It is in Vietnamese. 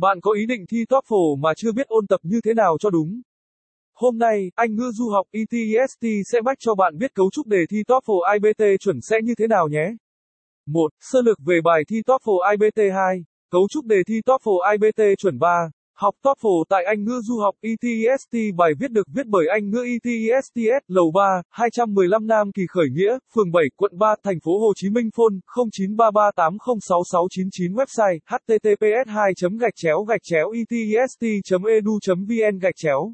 Bạn có ý định thi TOEFL mà chưa biết ôn tập như thế nào cho đúng. Hôm nay, Anh ngữ du học E ETEST sẽ bách cho bạn biết cấu trúc đề thi TOEFL IBT chuẩn sẽ như thế nào nhé. 1. Sơ lược về bài thi TOEFL IBT 2. Cấu trúc đề thi TOEFL IBT chuẩn 3. Học TOEFL tại Anh ngữ du học E ETEST bài viết được viết bởi Anh ngữ E ETESTS Lầu 3, 215 Nam Kỳ Khởi Nghĩa, phường 7, quận 3, thành phố Hồ Chí Minh phone 0933806699 website https 2 gạch chéo gạch chéo etest edu e vn gạch chéo.